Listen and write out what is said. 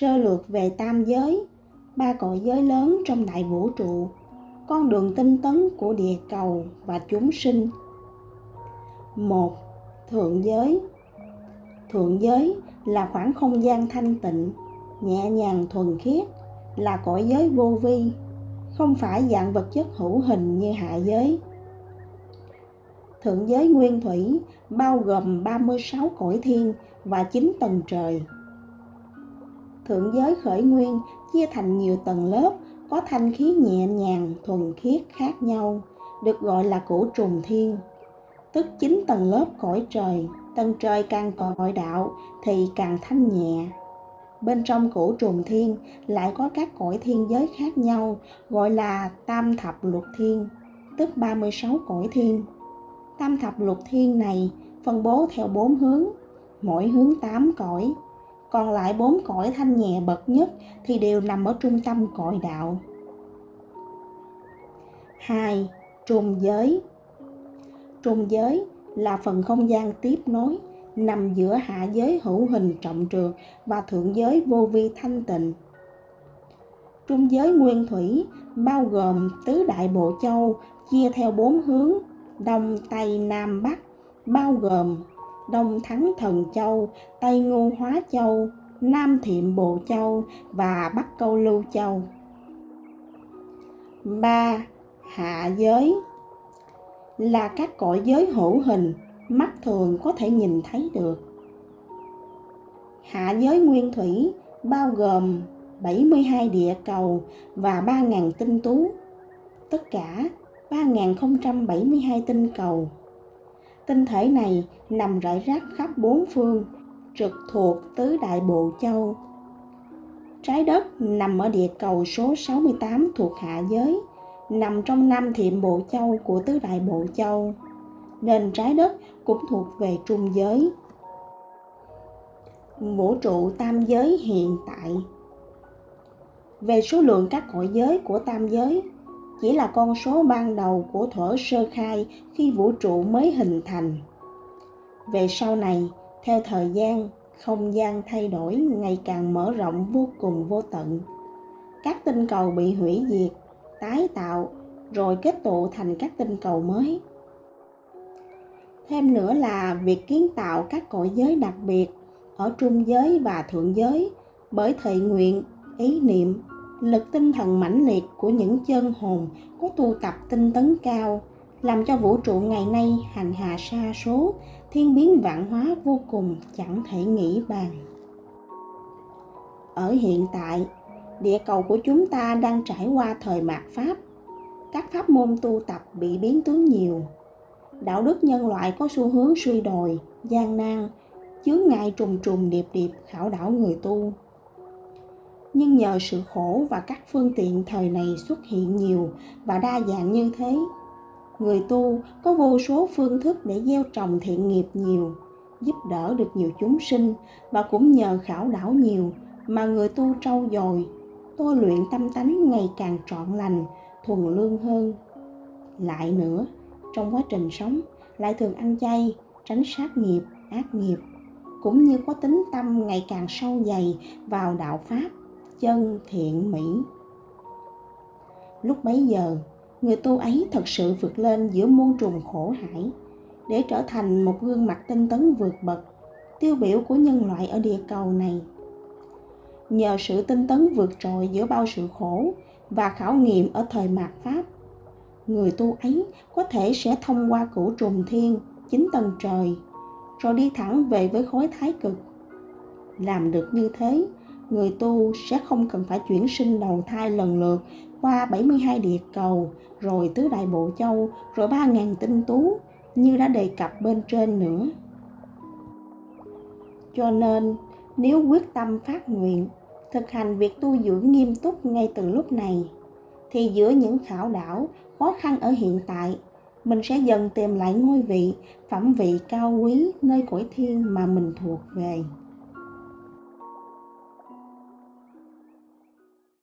Sơ lược về tam giới, ba cõi giới lớn trong đại vũ trụ, con đường tinh tấn của địa cầu và chúng sinh. một Thượng giới Thượng giới là khoảng không gian thanh tịnh, nhẹ nhàng thuần khiết, là cõi giới vô vi, không phải dạng vật chất hữu hình như hạ giới. Thượng giới nguyên thủy bao gồm 36 cõi thiên và 9 tầng trời. Thượng giới khởi nguyên chia thành nhiều tầng lớp có thanh khí nhẹ nhàng, thuần khiết khác nhau, được gọi là cổ trùng thiên, tức chín tầng lớp cõi trời. Tầng trời càng cõi đạo thì càng thanh nhẹ. Bên trong cổ trùng thiên lại có các cõi thiên giới khác nhau, gọi là tam thập lục thiên, tức 36 cõi thiên. Tam thập lục thiên này phân bố theo bốn hướng, mỗi hướng tám cõi. Còn lại bốn cõi thanh nhẹ bậc nhất thì đều nằm ở trung tâm cõi đạo. 2. Trung giới Trung giới là phần không gian tiếp nối, nằm giữa hạ giới hữu hình trọng trường và thượng giới vô vi thanh tịnh. Trung giới nguyên thủy bao gồm tứ đại bộ châu chia theo bốn hướng, đông, tây, nam, bắc, bao gồm đông thắng thần châu tây ngô hóa châu nam thiệm bộ châu và bắc câu lưu châu 3. Hạ giới là các cõi giới hữu hình mắt thường có thể nhìn thấy được. Hạ giới nguyên thủy bao gồm 72 địa cầu và 3.000 tinh tú, tất cả 3.072 tinh cầu. Tinh thể này nằm rải rác khắp bốn phương, trực thuộc tứ đại bộ châu. Trái đất nằm ở địa cầu số 68 thuộc hạ giới, nằm trong năm thiệm bộ châu của tứ đại bộ châu. Nên trái đất cũng thuộc về trung giới. Vũ trụ tam giới hiện tại. Về số lượng các cõi giới của tam giới chỉ là con số ban đầu của thuở sơ khai khi vũ trụ mới hình thành. Về sau này, theo thời gian, không gian thay đổi ngày càng mở rộng vô cùng vô tận. Các tinh cầu bị hủy diệt, tái tạo, rồi kết tụ thành các tinh cầu mới. Thêm nữa là việc kiến tạo các cõi giới đặc biệt ở trung giới và thượng giới bởi thệ nguyện, ý niệm lực tinh thần mãnh liệt của những chân hồn có tu tập tinh tấn cao, làm cho vũ trụ ngày nay hành hạ sa số, thiên biến vạn hóa vô cùng chẳng thể nghĩ bàn. Ở hiện tại, địa cầu của chúng ta đang trải qua thời mạt pháp. Các pháp môn tu tập bị biến tướng nhiều. Đạo đức nhân loại có xu hướng suy đồi, gian nan, chướng ngại trùng trùng điệp điệp khảo đảo người tu nhưng nhờ sự khổ và các phương tiện thời này xuất hiện nhiều và đa dạng như thế, người tu có vô số phương thức để gieo trồng thiện nghiệp nhiều, giúp đỡ được nhiều chúng sinh và cũng nhờ khảo đảo nhiều mà người tu trau dồi tôi luyện tâm tánh ngày càng trọn lành, thuần lương hơn. Lại nữa, trong quá trình sống, lại thường ăn chay, tránh sát nghiệp, ác nghiệp, cũng như có tính tâm ngày càng sâu dày vào đạo pháp chân thiện mỹ. Lúc bấy giờ, người tu ấy thật sự vượt lên giữa muôn trùng khổ hải để trở thành một gương mặt tinh tấn vượt bậc, tiêu biểu của nhân loại ở địa cầu này. Nhờ sự tinh tấn vượt trội giữa bao sự khổ và khảo nghiệm ở thời mạt pháp, người tu ấy có thể sẽ thông qua cửu trùng thiên chín tầng trời, rồi đi thẳng về với khối thái cực. Làm được như thế người tu sẽ không cần phải chuyển sinh đầu thai lần lượt qua 72 địa cầu, rồi tứ đại bộ châu, rồi 3.000 tinh tú, như đã đề cập bên trên nữa. Cho nên, nếu quyết tâm phát nguyện, thực hành việc tu dưỡng nghiêm túc ngay từ lúc này, thì giữa những khảo đảo khó khăn ở hiện tại mình sẽ dần tìm lại ngôi vị phẩm vị cao quý nơi cõi thiên mà mình thuộc về